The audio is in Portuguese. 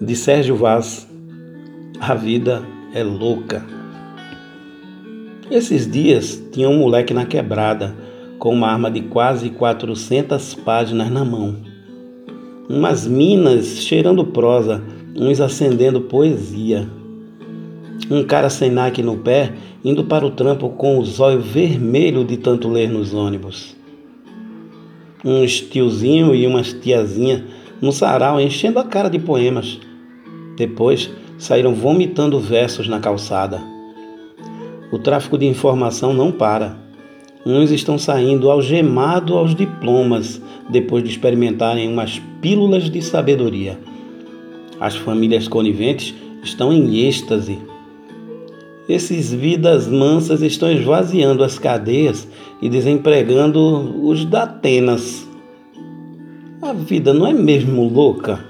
de Sérgio Vaz. A vida é louca. Esses dias tinha um moleque na quebrada com uma arma de quase 400 páginas na mão. Umas minas cheirando prosa, uns acendendo poesia. Um cara sem Nike no pé, indo para o trampo com o zóio vermelho de tanto ler nos ônibus. Uns tiozinho e umas tiazinha no sarau enchendo a cara de poemas. Depois saíram vomitando versos na calçada. O tráfico de informação não para. Uns estão saindo algemados aos diplomas depois de experimentarem umas pílulas de sabedoria. As famílias coniventes estão em êxtase. Esses vidas mansas estão esvaziando as cadeias e desempregando os da Atenas. A vida não é mesmo louca?